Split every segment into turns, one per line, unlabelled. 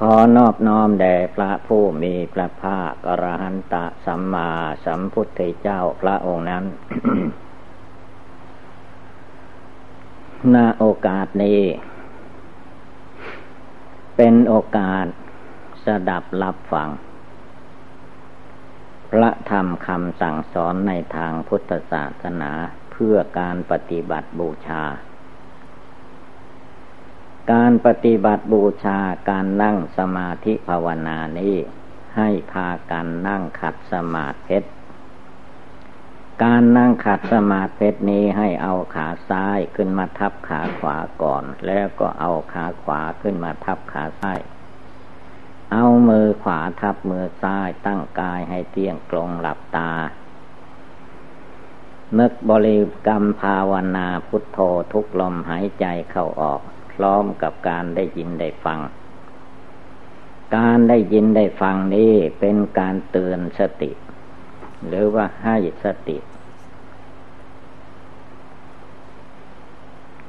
ขอนอบน้อมแด่พระผู้มีพระภาคอรหันตะสัมมาสัมพุทธเจ้าพระองค์นั้นณโอกาสนี้ เป็นโอกาสสดับรับฟัง พระธรรมคำสั่งสอนในทางพุทธศาสนาเพื่อการปฏิบัติบูชา การปฏิบัติบูชาการนั่งสมาธิภาวนานี้ ให้พากันนั่งขัดสมาธิการนั่งขัดสมาธินี้ให้เอาขาซ้ายขึ้นมาทับขาขวาก่อน แล้วก็เอาขาขวาขึ้นมาทับขาซ้าย เอามือขวาทับมือซ้ายตั้งกายให้เตียงตรงหลับตานึกบริกรรมภาวนาพุทโธทุกลมหายใจเข้าออก พร้อมกับการได้ยินได้ฟัง การได้ยินได้ฟังนี้เป็นการเตือนสติ หรือว่าให้สติ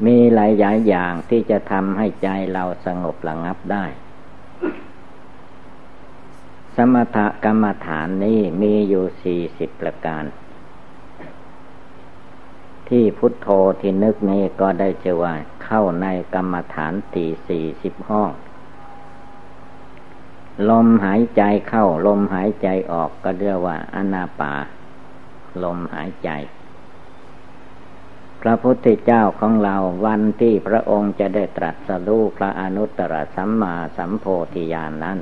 มีหลายหลายอย่างที่จะทำให้ใจเราสงบระงับได้ สมถกรรมฐานนี้มีอยู่สี่สิบประการที่พุทโธที่นึกนี้ก็ได้เจะว่า เข้าในกรรมฐานตีสี่สิบห้อง ลมหายใจเข้า ลมหายใจออกก็เรียกว่าอนาปา ลมหายใจ พระพุทธเจ้าของเราวันที่พระองค์จะได้ตรัสรู้พระอนุตตรสัมมาสัมโพธิญาณนนั้น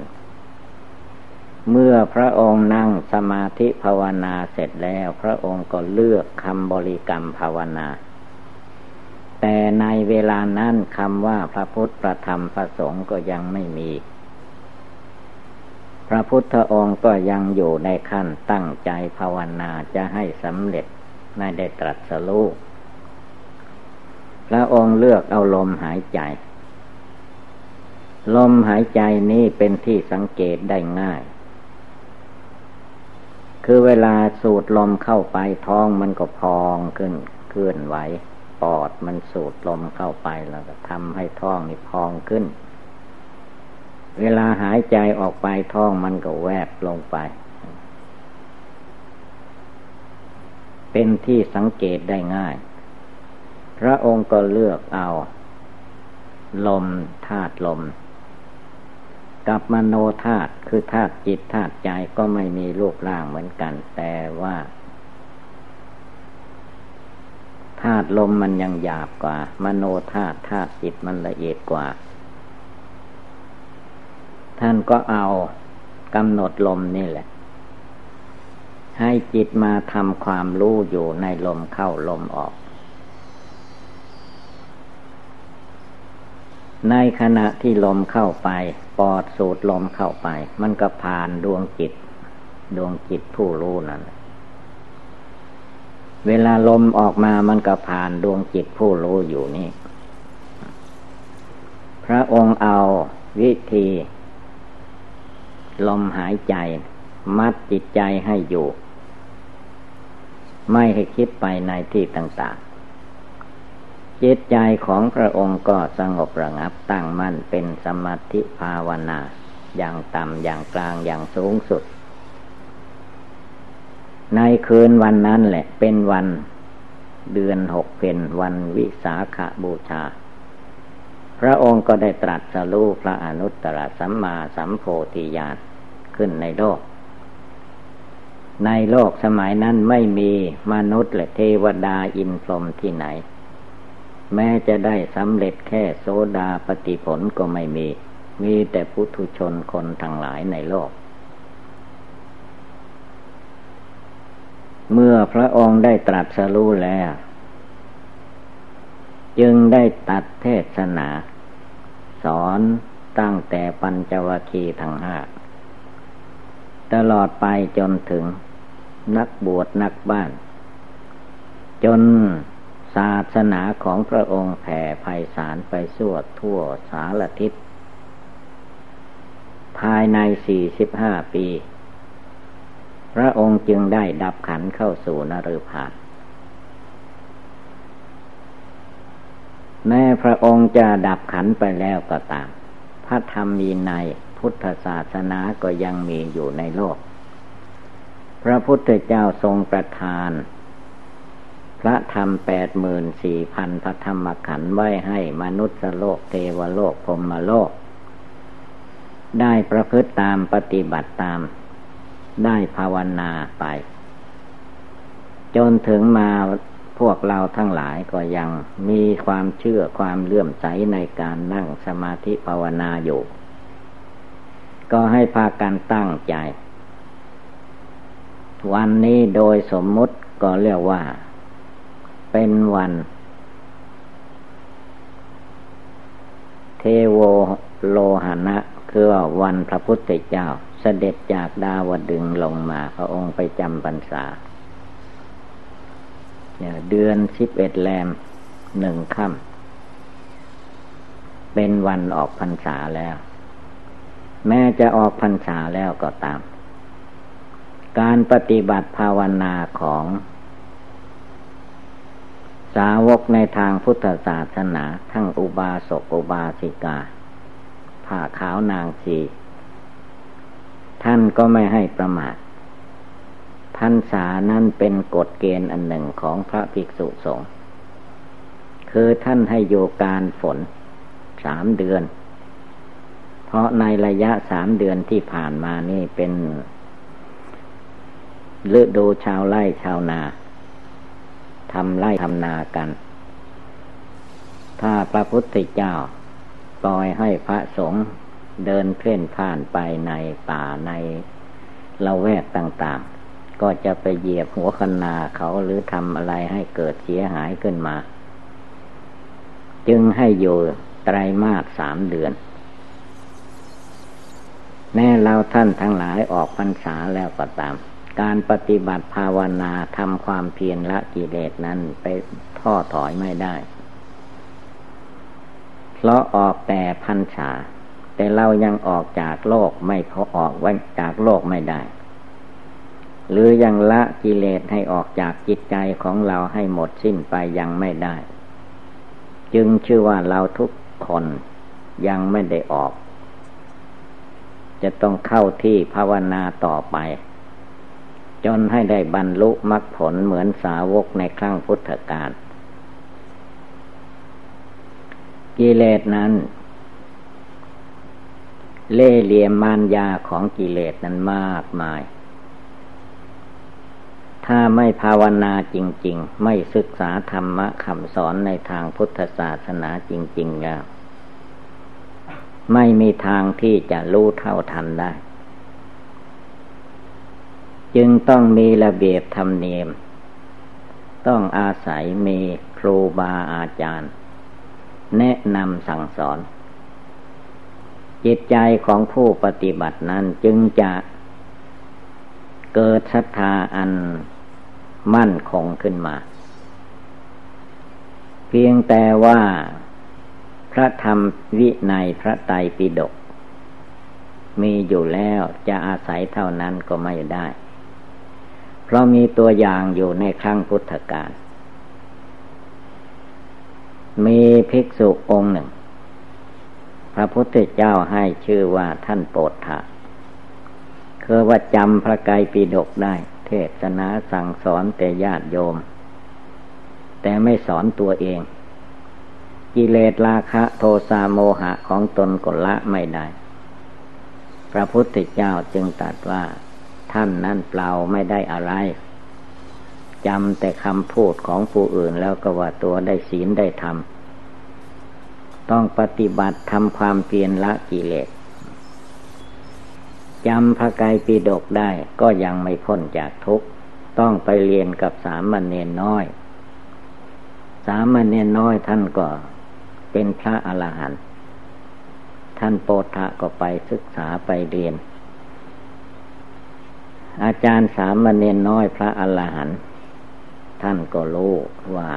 เมื่อพระองค์นั่งสมาธิภาวนาเสร็จแล้ว พระองค์ก็เลือกคำบริกรรมภาวนา แต่ในเวลานั้นคำว่าพระพุทธประธรรมประสงค์ก็ยังไม่มี พระพุทธองค์ก็ยังอยู่ในขั้นตั้งใจภาวนาจะให้สำเร็จในได้ตรัสรู้พระองค์เลือกเอาลมหายใจ ลมหายใจนี้เป็นที่สังเกตได้ง่าย คือเวลาสูดลมเข้าไปท้องมันก็พองขึ้นเคลื่อนไหว ปอดมันสูดลมเข้าไปแล้วก็ทำให้ท้องนี่พองขึ้น เวลาหายใจออกไปท้องมันก็แวบลงไป เป็นที่สังเกตได้ง่าย พระองค์ก็เลือกเอา ลมธาตุลม กับมโนธาตุคือธาตุจิตธาตุใจก็ไม่มีรูปร่างเหมือนกัน แต่ว่า ธาตุลมมันยังหยาบกว่า มโนธาตุธาตุจิตมันละเอียดกว่า ท่านก็เอากำหนดลมนี่แหละ ให้จิตมาทำความรู้อยู่ในลมเข้าลมออก ในขณะที่ลมเข้าไป ปอดสูดลมเข้าไป มันก็ผ่านดวงจิต ดวงจิตผู้รู้นั่น เวลาลมออกมามันก็ผ่านดวงจิตผู้รู้อยู่นี่ พระองค์เอาวิธี ลมหายใจ มัดจิตใจให้อยู่ ไม่ให้คิดไปในที่ต่างๆ จิตใจของพระองค์ก็สงบระงับตั้งมั่นเป็นสมาธิภาวนา อย่างต่ำอย่างกลางอย่างสูงสุด ในคืนวันนั้นแหละ เป็นวันเดือนหกเป็นวันวิสาขาบูชา พระองค์ก็ได้ตรัสรู้พระอนุตตรสัมมาสัมโพธิญาณขึ้นในโลก ในโลกสมัยนั้นไม่มีมนุษย์และเทวดาอินพรหมที่ไหน แม้จะได้สำเร็จแค่โซดาปฏิผลก็ไม่มี มีแต่พุทุชนคนทั้งหลายในโลก เมื่อพระองค์ได้ตรัสรู้แล้ว จึงได้ตัดเทศนา สอนตั้งแต่ปัญจวัคคีย์ทั้งห้าตลอดไปจนถึงนักบวชนักบ้าน จนศาสนาของพระองค์แผ่ไพศาลไปสวทั่วสารทิศ ภายในสี่สิบห้าปี พระองค์จึงได้ดับขันเข้าสู่นรพานแม้พระองค์จะดับขันไปแล้วก็ตาม พระธรรมมีในพุทธศาสนาก็ยังมีอยู่ในโลก พระพุทธเจ้าทรงประทาน พระธรรมแปดหมื่นสี่พันพระธรรมขันธ์ไว้ให้มนุษย์โลกเทวโลกพรมโลก ได้ประพฤติตามปฏิบัติตาม ได้ภาวนาไป จนถึงมาพวกเราทั้งหลายก็ยังมีความเชื่อความเลื่อมใสในการนั่งสมาธิภาวนาอยู่ ก็ให้พากันตั้งใจ วันนี้โดยสมมุติก็เรียกว่า เป็นวัน เทโวโลหณะคือว่าวันพระพุทธเจ้า เสด็จจากดาวดึงลงมา พระองค์ไปจำพรรษาเดือนสิบเอ็ดแรมหนึ่งค่ำเป็นวันออกพรรษาแล้ว แม้จะออกพรรษาแล้วก็ตาม การปฏิบัติภาวนาของ สาวกในทางพุทธศาสนา ทั้งอุบาสกอุบาสิกา ผ้าขาวนางสี ท่านก็ไม่ให้ประมาทพรรษานั้นเป็นกฎเกณฑ์อันหนึ่งของพระภิกษุสงฆ์คือท่านให้โยการฝนสามเดือน เพราะในระยะสามเดือนที่ผ่านมานี่เป็นฤดูชาวไร่ชาวนาทำไร่ทำนากัน ถ้าพระพุทธเจ้า ปล่อยให้พระสงฆ์ เดินเพ่นผ่านไปในป่าในละแวกต่างๆ ก็จะไปเหยียบหัวคันนาเขาหรือทำอะไรให้เกิดเสียหายขึ้นมา จึงให้อยู่ไตรมาสสามเดือน แน่เราท่านทั้งหลายออกพรรษาแล้วก็ตาม การปฏิบัติภาวนาทำความเพียรละกิเลสนั้นไปท่อถอยไม่ได้ เพราะออกแต่พรรษา แต่เรายังออกจากโลกไม่พอออกไว้จากโลกไม่ได้ หรือยังละกิเลสให้ออกจากจิตใจของเราให้หมดสิ้นไปยังไม่ได้ จึงชื่อว่าเราทุกคนยังไม่ได้ออก จะต้องเข้าที่ภาวนาต่อไป จนให้ได้บรรลุมรรคผลเหมือนสาวกในครั้งพุทธกาลกิเลสนั้น เล่เหลี่ยมมารยาของกิเลสนั้นมากมาย ถ้าไม่ภาวนาจริง ๆ ไม่ศึกษาธรรมะคำสอนในทางพุทธศาสนาจริงๆแล้วไม่มีทางที่จะรู้เท่าทันได้ จึงต้องมีระเบียบธรรมเนียม ต้องอาศัยมีครูบาอาจารย์ แนะนำสั่งสอน จิตใจของผู้ปฏิบัตินั้นจึงจะเกิดศรัทธาอันมั่นคงขึ้นมา เพียงแต่ว่าพระธรรมวิในพระไตรปิฎกมีอยู่แล้วจะอาศัยเท่านั้นก็ไม่ได้ เพราะมีตัวอย่างอยู่ในครั้งพุทธกาลมีภิกษุองค์หนึ่ง พระพุทธเจ้าให้ชื่อว่าท่านโปรดถะคือว่าจำพระไกรปิฎกได้ เทศนาสั่งสอนแต่ญาติโยม แต่ไม่สอนตัวเอง กิเลสราคะโทสะโมหะของตนก็ละไม่ได้ พระพุทธเจ้าจึงตรัสว่า ท่านนั่นเปล่าไม่ได้อะไรจำแต่คำพูดของผู้อื่นแล้วก็ว่าตัวได้ศีลได้ธรรม ต้องปฏิบัติทำความเพียรละกิเลสจำพระไกรปิฎกได้ก็ยังไม่พ้นจากทุกข์ ต้องไปเรียนกับสามเณรน้อย สามเณรน้อยท่านก็เป็นพระอรหันต์ท่านโปธะก็ไปศึกษาไปเรียน อาจารย์สามเณรน้อยพระอรหันต์ท่านก็รู้ว่า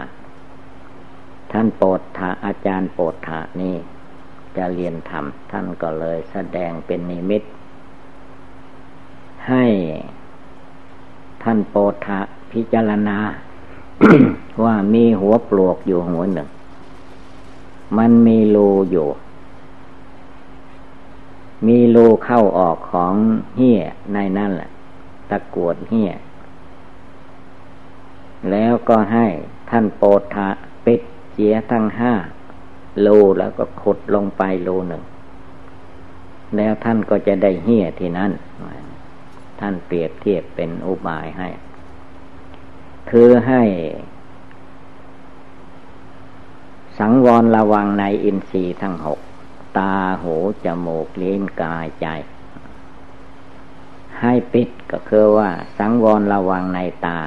ท่านโปรดถาอาจารย์โปรดถานี่จะเรียนธรรมท่านก็เลยแสดงเป็นนิมิต ให้ท่านโปรดถาพิจารณา ว่ามีหัวปลวกอยู่หัวหนึ่ง มันมีรูอยู่ มีรูเข้าออกของเหี้ยในนั่นแหละตะกวดเหี้ยแล้วก็ให้ท่านโปรดทะปิด เสียทั้งห้าโลแล้วก็ขุดลงไปโลหนึ่ง แล้วท่านก็จะได้เหี้ยที่นั่น ท่านเปรียบเทียบเป็นอุบายให้ คือให้ สังวรระวังในอินทรีย์ทั้งหก ตาหูจมูกลิ้นกายใจ ให้ปิดก็คือว่า สังวรระวังในตา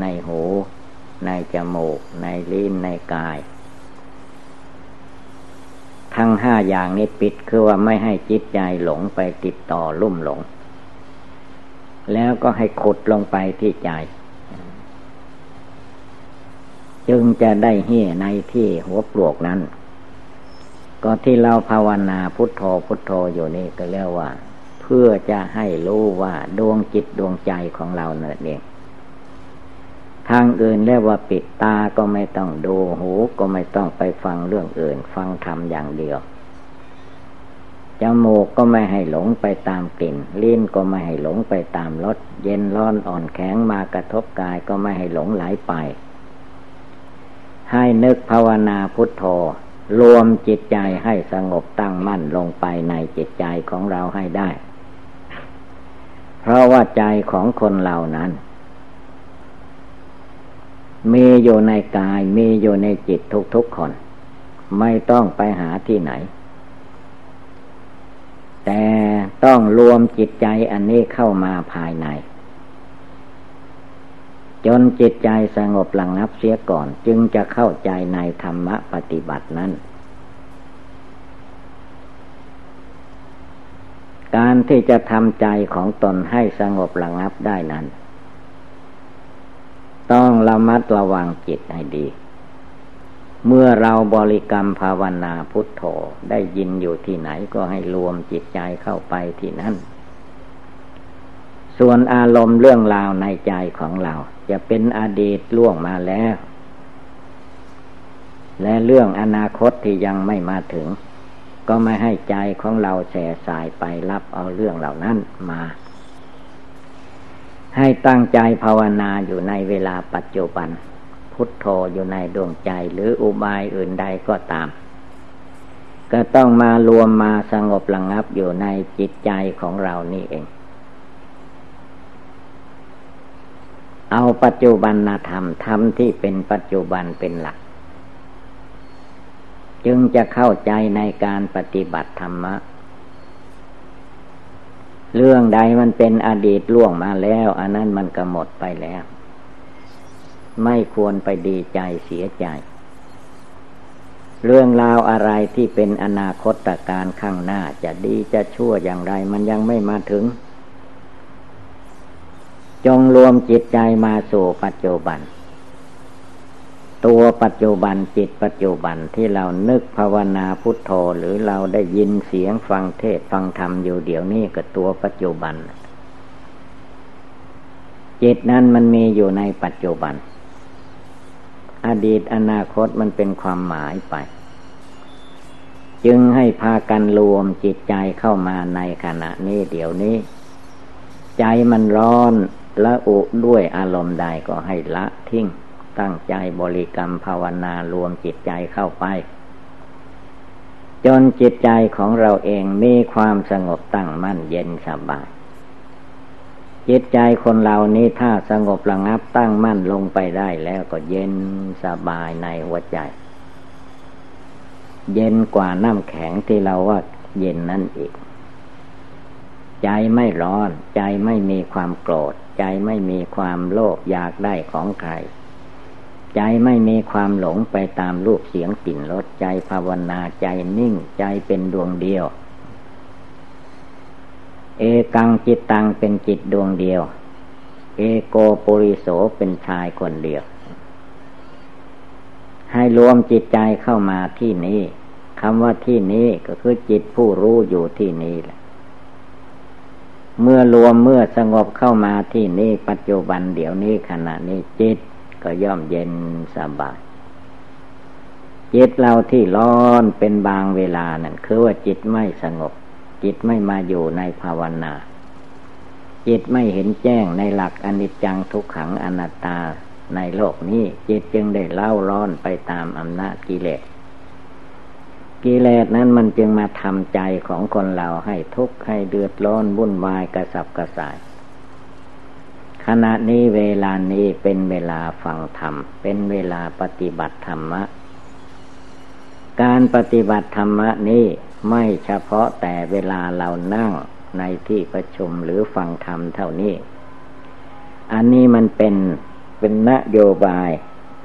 ในหู ในจมูก ในลิ้น ในกาย ทั้งห้าอย่างนี้ปิดคือว่าไม่ให้จิตใจหลงไปติดต่อลุ่มหลง แล้วก็ให้ขุดลงไปที่ใจ จึงจะได้เหี้ยในที่หัวปลวกนั้น ก็ที่เราภาวนาพุทโธพุทโธอยู่นี่ก็เรียกว่า เพื่อจะให้รู้ว่าดวงจิตดวงใจของเราเนี่ยเอง ทางอื่นเรียกว่าปิดตาก็ไม่ต้องดูหูก็ไม่ต้องไปฟังเรื่องอื่น ฟังธรรมอย่างเดียวจมูกก็ไม่ให้หลงไปตามกลิ่น ลิ้นก็ไม่ให้หลงไปตามรสเย็นร้อนอ่อนแข็งมากระทบกายก็ไม่ให้หลงไหลไป ให้นึกภาวนาพุทโธรวมจิตใจให้สงบตั้งมั่นลงไปในจิตใจของเราให้ได้ เพราะว่าใจของคนเหล่านั้น มีอยู่ในกาย มีอยู่ในจิตทุกๆคน ไม่ต้องไปหาที่ไหน แต่ต้องรวมจิตใจอันนี้เข้ามาภายใน จนจิตใจสงบหลังนับเสียก่อน จึงจะเข้าใจในธรรมะปฏิบัตินั้น การที่จะทำใจของตนให้สงบหลังนับได้นั้น ต้องระมัดระวังจิตให้ดี เมื่อเราบริกรรมภาวนาพุทโธได้ยินอยู่ที่ไหนก็ให้รวมจิตใจเข้าไปที่นั่น ส่วนอารมณ์เรื่องราวในใจของเรา จะเป็นอดีตล่วงมาแล้ว และเรื่องอนาคตที่ยังไม่มาถึง ก็ไม่ให้ใจของเราแส่สายไปรับเอาเรื่องเหล่านั้นมา ให้ตั้งใจภาวนาอยู่ในเวลาปัจจุบัน พุทโธอยู่ในดวงใจหรืออุบายอื่นใดก็ตาม ก็ต้องมารวมมาสงบระงับอยู่ในจิตใจของเรานี่เอง เอาปัจจุบันธรรมธรรมที่เป็นปัจจุบันเป็นหลัก จึงจะเข้าใจในการปฏิบัติธรรมะ เรื่องใดมันเป็นอดีตล่วงมาแล้ว อันนั้นมันก็หมดไปแล้ว ไม่ควรไปดีใจเสียใจ เรื่องราวอะไรที่เป็นอนาคตการข้างหน้าจะดีจะชั่วอย่างไร มันยังไม่มาถึง จงรวมจิตใจมาสู่ปัจจุบัน ตัวปัจจุบันจิตปัจจุบันที่เรานึกภาวนาพุทโธหรือเราได้ยินเสียงฟังเทศฟังธรรมอยู่เดี๋ยวนี้กับตัวปัจจุบัน จิตนั้นมันมีอยู่ในปัจจุบัน อดีตอนาคตมันเป็นความหมายไป จึงให้พากันรวมจิตใจเข้ามาในขณะนี้เดี๋ยวนี้ ใจมันร้อนละอุด้วยอารมณ์ใดก็ให้ละทิ้ง ตั้งใจบริกรรมภาวนารวมจิตใจเข้าไป จนจิตใจของเราเองมีความสงบตั้งมั่นเย็นสบาย จิตใจคนเรานี้ถ้าสงบระงับตั้งมั่นลงไปได้แล้วก็เย็นสบายในหัวใจ เย็นกว่าน้ำแข็งที่เราว่าเย็นนั่นอีก ใจไม่ร้อน ใจไม่มีความโกรธ ใจไม่มีความโลภอยากได้ของใคร ใจไม่มีความหลงไปตามรูปเสียงกลิ่นรสใจภาวนาใจนิ่งใจเป็นดวงเดียว เอกังจิตตังเป็นจิตดวงเดียว เอโกปุริโสเป็นชายคนเดียว ให้รวมจิตใจเข้ามาที่นี้คำว่าที่นี้ก็คือจิตผู้รู้อยู่ที่นี้แหละเมื่อรวมเมื่อสงบเข้ามาที่นี้ปัจจุบันเดี๋ยวนี้ขณะนี้จิต ก็ย่อมเย็นสบายจิตเราที่ร้อนเป็นบางเวลานั่นคือว่าจิตไม่สงบ จิตไม่มาอยู่ในภาวนา จิตไม่เห็นแจ้งในหลักอนิจจังทุกขังอนัตตาในโลกนี้ จิตจึงได้เล่าร้อนไปตามอำนาจกิเลสกิเลสนั้นมันจึงมาทำใจของคนเราให้ทุกข์ให้เดือดร้อนวุ่นวายกระสับกระส่าย ขณะนี้เวลานี้เป็นเวลาฟังธรรม เป็นเวลาปฏิบัติธรรมะ การปฏิบัติธรรมะนี้ไม่เฉพาะแต่เวลาเรานั่งในที่ประชุมหรือฟังธรรมเท่านี้ อันนี้มันเป็นเป็นนโยบาย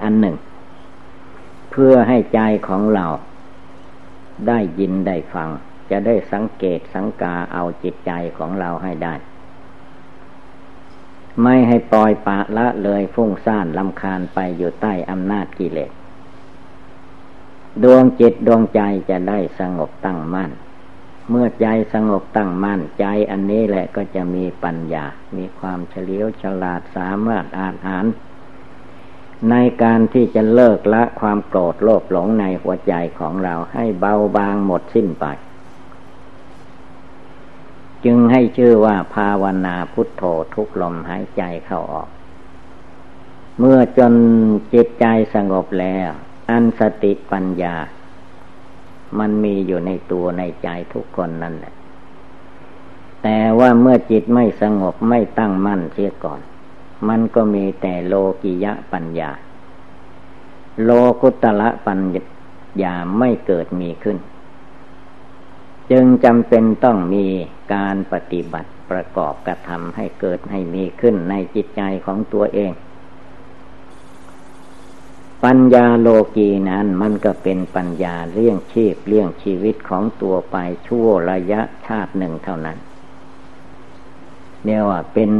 อันหนึ่ง เพื่อให้ใจของเราได้ยินได้ฟัง จะได้สังเกตสังกาเอาจิตใจของเราให้ได้ ไม่ให้ปล่อยปะละเลยฟุ้งซ่านลำคาญไปอยู่ใต้อำนาจกิเลส ดวงจิตดวงใจจะได้สงบตั้งมั่น เมื่อใจสงบตั้งมั่นใจอันนี้แหละก็จะมีปัญญา มีความเฉลียวฉลาดสามารถอ่านอ่านในการที่จะเลิกละความโกรธโลภหลงในหัวใจของเราให้เบาบางหมดสิ้นไป จึงให้ชื่อว่าภาวนาพุทโธทุกลมหายใจเข้าออก เมื่อจนจิตใจสงบแล้ว อันสติปัญญา มันมีอยู่ในตัวในใจทุกคนนั่นแหละ แต่ว่าเมื่อจิตไม่สงบไม่ตั้งมั่นเสียก่อน มันก็มีแต่โลกิยะปัญญา โลกุตละปัญญาไม่เกิดมีขึ้น จึงจำเป็นต้องมีการปฏิบัติประกอบกระทำให้เกิดให้มีขึ้นในจิตใจของตัวเอง ปัญญาโลกีนั้นมันก็เป็นปัญญาเลี้ยงชีพเลี้ยงชีวิตของตัวไปชั่วระยะชาติหนึ่งเท่านั้นเรียกว่าเป็น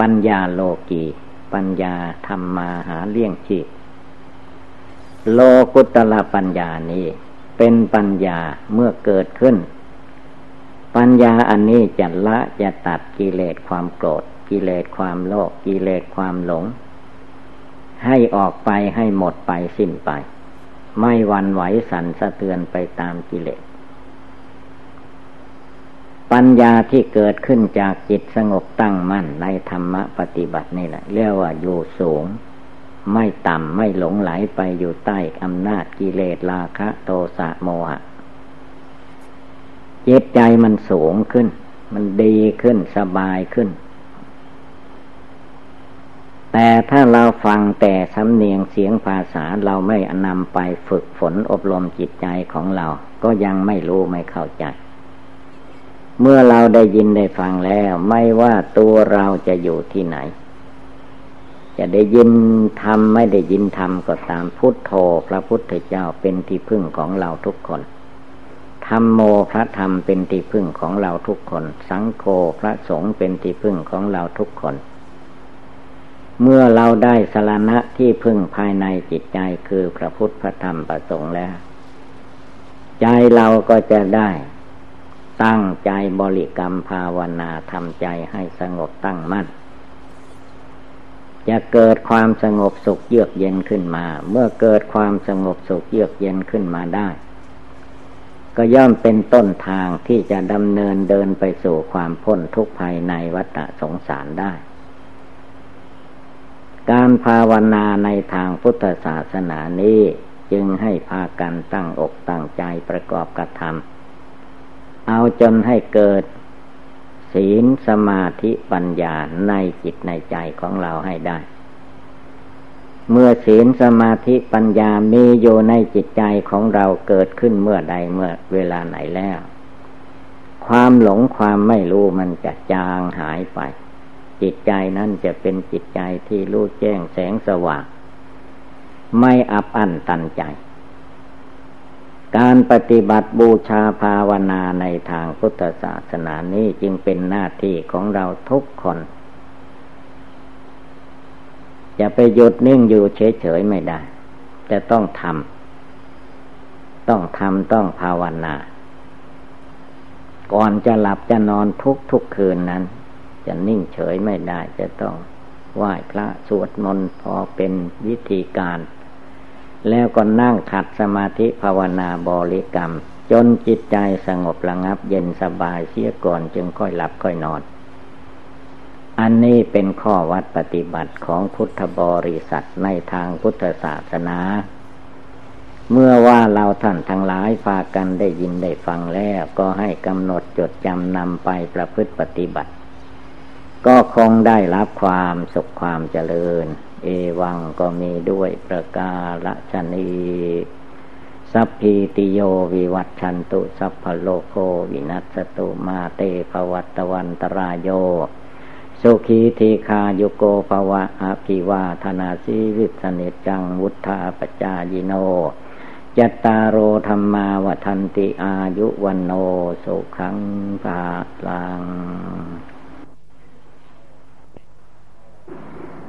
ปัญญาโลกี ปัญญาธรรมมาหาเลี้ยงชีพ โลกุตละปัญญานี้ เป็นปัญญาเมื่อเกิดขึ้น ปัญญาอันนี้จะละจะตัดกิเลสความโกรธ กิเลสความโลภกิเลสความหลง ให้ออกไปให้หมดไปสิ้นไป ไม่วันไหวสันสะเทือนไปตามกิเลส ปัญญาที่เกิดขึ้นจากจิตสงบตั้งมั่นในธรรมปฏิบัตินี่แหละเรียกว่าอยู่สูง ไม่ต่ำไม่หลงไหลไปอยู่ใต้อำนาจกิเลสราคะ โทสะโมหะจิตใจมันสูงขึ้น มันดีขึ้นสบายขึ้น แต่ถ้าเราฟังแต่สำเนียงเสียงภาษาเราไม่นำไปฝึกฝนอบรมจิตใจของเรา ก็ยังไม่รู้ไม่เข้าใจ เมื่อเราได้ยินได้ฟังแล้ว ไม่ว่าตัวเราจะอยู่ที่ไหน จะได้ยินธรรมไม่ได้ยินธรรมก็ตามพุทโธพระพุทธเจ้าเป็นที่พึ่งของเราทุกคนธรรมโมพระธรรมเป็นที่พึ่งของเราทุกคน สังโฆพระสงฆ์เป็นที่พึ่งของเราทุกคน เมื่อเราได้สารณะที่พึ่งภายในจิตใจคือพระพุทธพระธรรมพระสงฆ์แล้ว ใจเราก็จะได้ ตั้งใจบริกรรมภาวนาทำใจให้สงบตั้งมั่น จะเกิดความสงบสุขเยือกเย็นขึ้นมา เมื่อเกิดความสงบสุขเยือกเย็นขึ้นมาได้ ก็ย่อมเป็นต้นทางที่จะดำเนินเดินไปสู่ความพ้นทุกข์ภายในวัฏสงสารได้ การภาวนาในทางพุทธศาสนานี้จึงให้พากันตั้งอกตั้งใจประกอบกระทำเอาจนให้เกิด ศีลสมาธิปัญญาในจิตในใจของเราให้ได้ เมื่อศีลสมาธิปัญญามีอยู่ในจิตใจของเราเกิดขึ้นเมื่อใดเมื่อเวลาไหนแล้ว ความหลงความไม่รู้มันจะจางหายไป จิตใจนั้นจะเป็นจิตใจที่รู้แจ้งแสงสว่าง ไม่อับอั้นตันใจ การปฏิบัติบูชาภาวนาในทางพุทธศาสนานี้จึงเป็นหน้าที่ของเราทุกคน จะไปหยุดนิ่งอยู่เฉยๆไม่ได้ จะต้องทำต้องทำต้องภาวนา ก่อนจะหลับจะนอนทุกทุกคืนนั้น จะนิ่งเฉยไม่ได้ จะต้องไหว้พระสวดมนต์พอเป็นวิธีการ แล้วก็นั่งขัดสมาธิภาวนาบริกรรม จนจิตใจสงบระงับเย็นสบายเสียก่อนจึงค่อยหลับค่อยนอน อันนี้เป็นข้อวัดปฏิบัติของพุทธบริษัทในทางพุทธศาสนา เมื่อว่าเราท่านทั้งหลายพากันได้ยินได้ฟังแล้วก็ให้กำหนดจดจำนำไปประพฤติปฏิบัติ ก็คงได้รับความสุขความเจริญ เอวังก็มีด้วยประกาศนีสัพพีติโยวิวัตชันตุสัพพโลโควินัสตุมาเตภวัตวันตรายโย สุขีทีคาโยโกภวะอภิวาธนาสีวิสเนจังวุธาปจายิโน จัตตารโอธรรมาวันติอายุวันโนสุขังภาลัง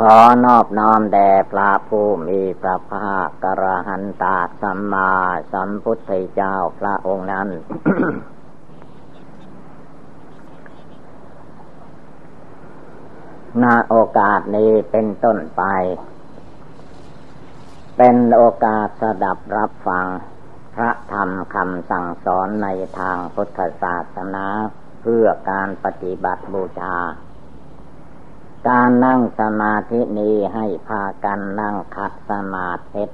ขอนอบน้อมแด่พระผู้มีพระภาคกระหันตาสัมมาสัมพุทธเจ้าพระองค์นั้นณโอกาสนี้เป็นต้นไป เป็นโอกาสสดับรับฟัง พระธรรมคำสั่งสอนในทางพุทธศาสนา เพื่อการปฏิบัติบูชา การนั่งสมาธินี้ให้พากันนั่งขัดสมาธิ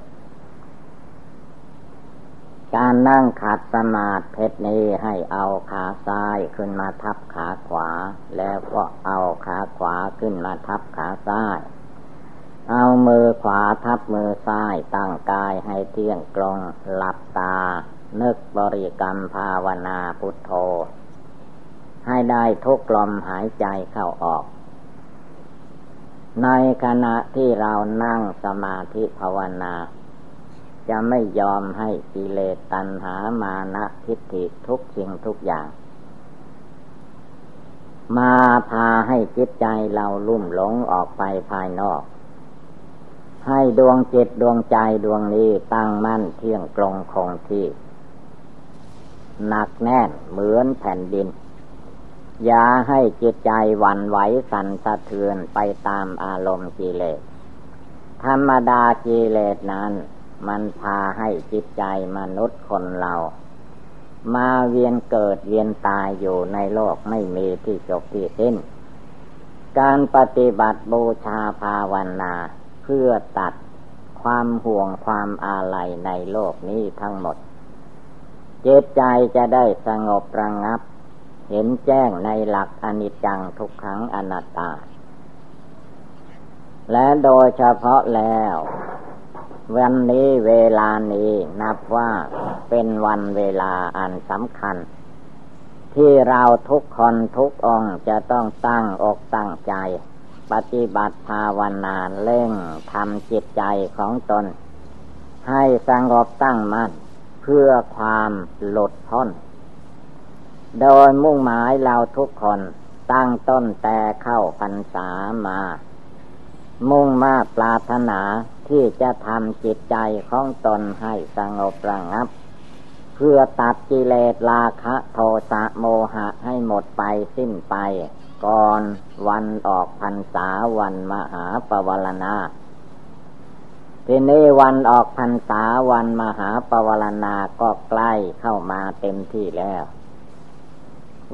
การนั่งขัดสมาธินี้ให้เอาขาซ้ายขึ้นมาทับขาขวา แล้วก็เอาขาขวาขึ้นมาทับขาซ้าย เอามือขวาทับมือซ้ายตั้งกายให้เที่ยงตรงหลับตา นึกบริกรรมภาวนาพุทโธ ให้ได้ทุกลมหายใจเข้าออก ในขณะที่เรานั่งสมาธิภาวนา จะไม่ยอมให้กิเลสตัณหามานะทิฏฐิทุกสิ่งทุกอย่าง มาพาให้จิตใจเราลุ่มหลงออกไปภายนอก ให้ดวงจิตดวงใจดวงนี้ตั้งมั่นเที่ยงตรงคงที่ หนักแน่นเหมือนแผ่นดิน อย่าให้จิตใจหวั่นไหวสั่นสะเทือนไปตามอารมณ์กิเลส ธรรมดากิเลสนั้น มันพาให้จิตใจมนุษย์คนเรา มาเวียนเกิดเวียนตายอยู่ในโลกไม่มีที่จบที่สิ้น การปฏิบัติบูชาภาวนาเพื่อตัดความห่วงความอาลัยในโลกนี้ทั้งหมดเจตใจจะได้สงบระงงับ เห็นแจ้งในหลักอนิจจังทุกขังอนัตตา และโดยเฉพาะแล้ว วันนี้เวลานี้นับว่าเป็นวันเวลาอันสำคัญ ที่เราทุกคนทุกองจะต้องตั้งอกตั้งใจ ปฏิบัติภาวนาเล่งทำจิตใจของตน ให้สงบตั้งมั่นเพื่อความหลุดพ้น โดยมุ่งหมายเราทุกคนตั้งต้นแต่เข้าพรรษามา มุ่งมาปรารถนาที่จะทำจิตใจของตนให้สงบระงับ เพื่อตัดกิเลสราคะโทสะโมหะให้หมดไปสิ้นไป ก่อนวันออกพรรษาวันมหาปวารณาทีนี้วันออกพรรษาวันมหาปวารณาก็ใกล้เข้ามาเต็มที่แล้ว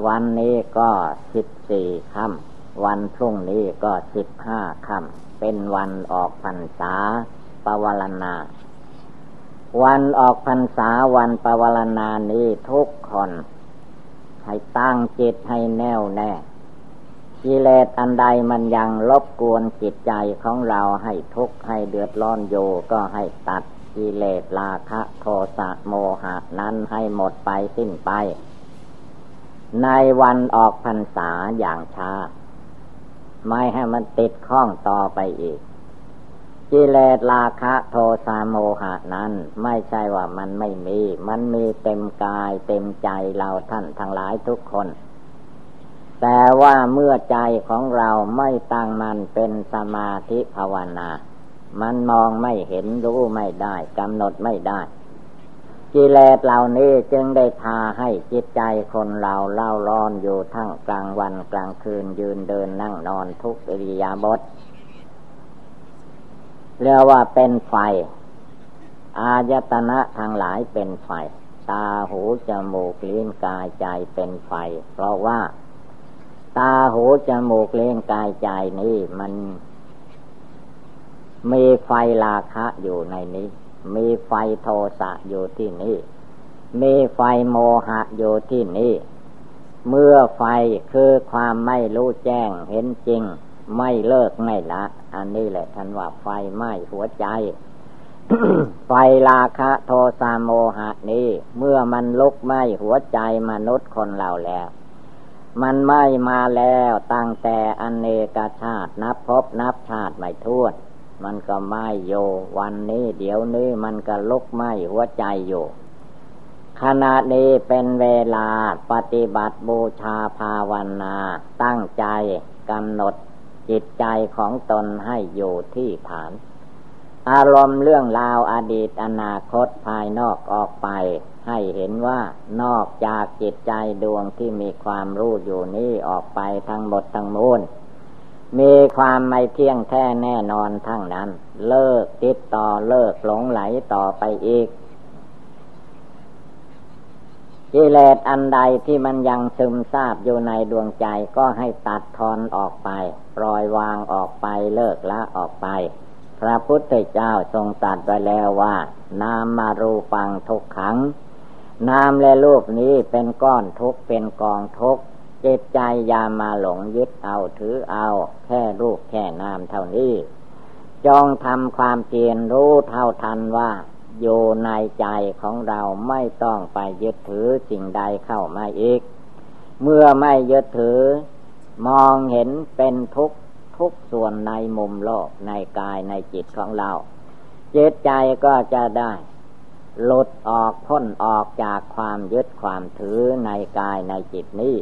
วันนี้ก็สิบสี่ค่ำวันพรุ่งนี้ก็สิบห้าค่ำเป็นวันออกพรรษาปวารณา วันออกพรรษาวันปวารณานี้ทุกคน ให้ตั้งจิตให้แน่วแน่กิเลสอันใดมันยังรบกวนจิตใจของเราให้ทุกข์ให้เดือดร้อนโยก็ให้ตัดกิเลสราคะโทสะโมหะนั้นให้หมดไปสิ้นไป ในวันออกพรรษาอย่างช้า ไม่ให้มันติดข้องต่อไปอีกกิเลสราคะโทสะโมหะนั้น ไม่ใช่ว่ามันไม่มี มันมีเต็มกายเต็มใจเราท่านทั้งหลายทุกคน แต่ว่าเมื่อใจของเราไม่ตั้งมันเป็นสมาธิภาวนา มันมองไม่เห็นรู้ไม่ได้กำหนดไม่ได้ กิเลสเหล่านี้จึงได้พาให้จิตใจคนเราเล่าร้อนอยู่ทั้งกลางวันกลางคืนยืนเดินนั่งนอนทุกอิริยาบถเรียกว่าเป็นไฟ อายตนะทางหลายเป็นไฟ ตาหูจมูกลิ้นกายใจเป็นไฟ เพราะว่า ตาหูจมูกเลี้ยงกายใจนี้มัน มีไฟราคะอยู่ในนี้ มีไฟโทสะอยู่ที่นี่ มีไฟโมหะอยู่ที่นี่ เมื่อไฟคือความไม่รู้แจ้งเห็นจริง ไม่เลิกไม่ละ อันนี้แหละท่านว่าไฟไหม้หัวใจ ไฟราคะโทสะโมหะนี้ เมื่อมันลุกไหม้หัวใจมนุษย์คนเราแล้วมันไม่มาแล้วตั้งแต่อเนกชาตินับพบนับชาติไม่ท้วน มันก็ไม่โยวันนี้เดี๋ยวนี้มันก็ลุกไหมหัวใจอยู่ ขณะนี้เป็นเวลาปฏิบัติบูชาภาวนา ตั้งใจกำหนดจิตใจของตนให้อยู่ที่ฐาน อารมณ์เรื่องราวอดีตอนาคตภายนอกออกไป ให้เห็นว่านอกจากจิตใจดวงที่มีความรู้อยู่นี้ออกไปทั้งหมดทั้งมวล มีความไม่เที่ยงแท้แน่นอนทั้งนั้น เลิกติดต่อเลิกหลงไหลต่อไปอีกกิเลสอันใดที่มันยังซึมซาบอยู่ในดวงใจก็ให้ตัดทอนออกไป ปล่อยวางออกไปเลิกละออกไป พระพุทธเจ้าทรงตัดไว้แล้วว่า นามารูปังทุกขัง นามและรูปนี้เป็นก้อนทุกเป็นกองทุก จิตใจอย่ามาหลงยึดเอาถือเอาแค่รูปแค่นามเท่านี้จองทำความเพียรรู้เท่าทันว่า อยู่ในใจของเราไม่ต้องไปยึดถือสิ่งใดเข้ามาอีก เมื่อไม่ยึดถือ มองเห็นเป็นทุกทุกส่วนในมุมโลกในกายในจิตของเรา จิตใจก็จะได้หลุดออกพ้นออกจากความยึดความถือในกายในจิตนี้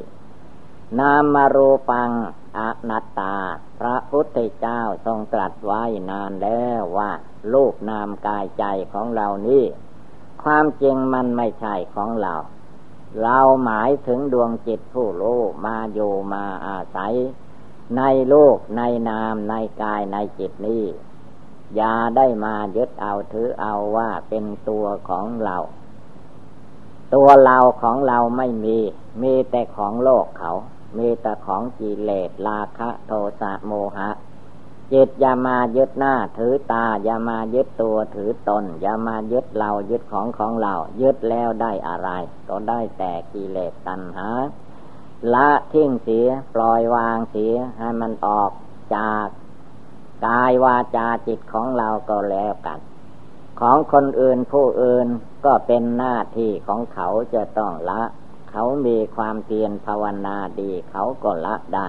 นามารูปังอนัตตา พระพุทธเจ้าทรงตรัสไว้นานแล้วว่ารูปนามกายใจของเรานี้ ความจริงมันไม่ใช่ของเรา เราหมายถึงดวงจิตผู้รู้มาอยู่มาอาศัย ในโลกในนามในกายในจิตนี้ อย่าได้มายึดเอาถือเอาว่าเป็นตัวของเรา ตัวเราของเราไม่มี มีแต่ของโลกเขา มีแต่ของกิเลสราคะโทสะโมหะ จิตอย่ามายึดหน้าถือตา อย่ามายึดตัวถือตน อย่ามายึดเรายึดของของเรา ยึดแล้วได้อะไร ก็ได้แต่กิเลสตัณหา ละทิ้งเสียปล่อยวางเสียให้มันออกจากกายวาจาจิตของเราก็แล้วกัน ของคนอื่นผู้อื่นก็เป็นหน้าที่ของเขาจะต้องละ เขามีความเพียรภาวนาดีเขาก็ละได้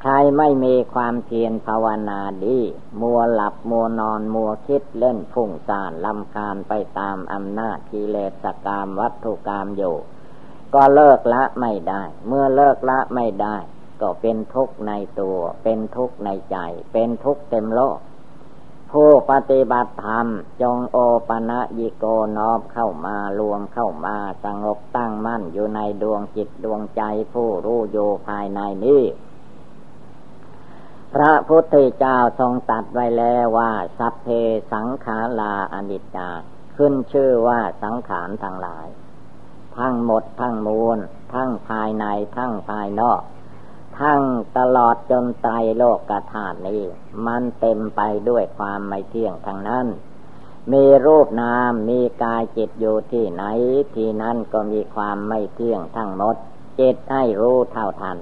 ใครไม่มีความเพียรภาวนาดี มัวหลับมัวนอนมัวคิดเล่นฟุ้งซ่านลำคาญไปตามอำนาจกิเลสกรรมวัตถุกรรมอยู่ ก็เลิกละไม่ได้ เมื่อเลิกละไม่ได้ ก็เป็นทุกข์ในตัว เป็นทุกข์ในใจ เป็นทุกข์เต็มโลก ผู้ปฏิบัติธรรม จงโอปะนะยิโกนอบเข้ามารวมเข้ามาสงบตั้งมั่นอยู่ในดวงจิตดวงใจผู้รู้อยู่ภายในนี้พระพุทธเจ้าทรงตัดไว้แล้วว่าสัพเพสังขาราอนิจจาขึ้นชื่อว่าสังขารทั้งหลาย ทั้งหมดทั้งมวลทั้งภายในทั้งภายนอก ทั้งตลอดจนไตรโลกกธาตุนี้ มันเต็มไปด้วยความไม่เที่ยงทั้งนั้น มีรูปนามมีกายจิตอยู่ที่ไหน ที่นั้นก็มีความไม่เที่ยงทั้งหมด จิตให้รู้เท่าทัน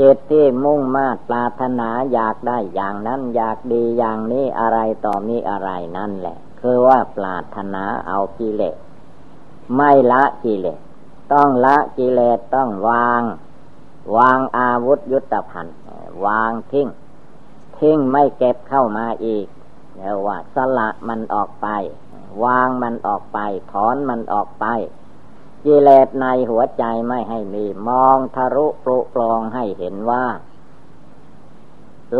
จิตที่มุ่งมาตปรารถนาอยากได้อย่างนั้นอยากดีอย่างนี้อะไรต่อมีอะไรนั่นแหละ คือว่าปรารถนาเอากิเลสไม่ละกิเลสต้องละกิเลสต้องวาง วางอาวุธยุทธภัณฑ์ วางทิ้ง ทิ้งไม่เก็บเข้ามาอีกเรียกว่าสละมันออกไป วางมันออกไป ถอนมันออกไปกิเลสในหัวใจไม่ให้มีมองทะลุปลุกลองให้เห็นว่า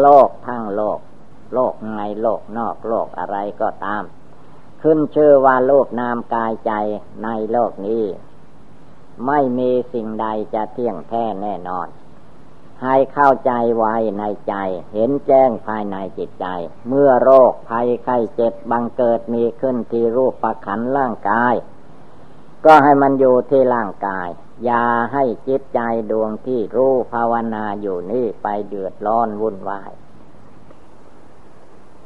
โลกทั้งโลก โลกในโลกนอกโลกอะไรก็ตาม ขึ้นชื่อว่าโลกนามกายใจในโลกนี้ ไม่มีสิ่งใดจะเที่ยงแท้แน่นอน ให้เข้าใจไว้ในใจ เห็นแจ้งภายในจิตใจ เมื่อโรคภัยไข้เจ็บบังเกิดมีขึ้นที่รูปประขันร่างกาย ก็ให้มันอยู่ที่ร่างกาย อย่าให้จิตใจดวงที่รู้ภาวนาอยู่นี่ไปเดือดร้อนวุ่นวาย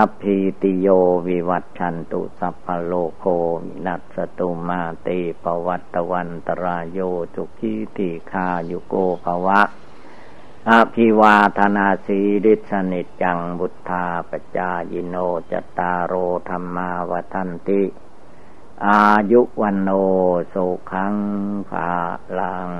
สัพพีติโยวิวัตชันตุสัพพโลโคมินัสตุมาเตปวัตวันตรายโยจุกีติคายุโกภวะอภิวาธนาสีดิสนิจังบุทธาปจายโนจตารโรธรรมาวทันติ อายุวันโนสุขังภาลัง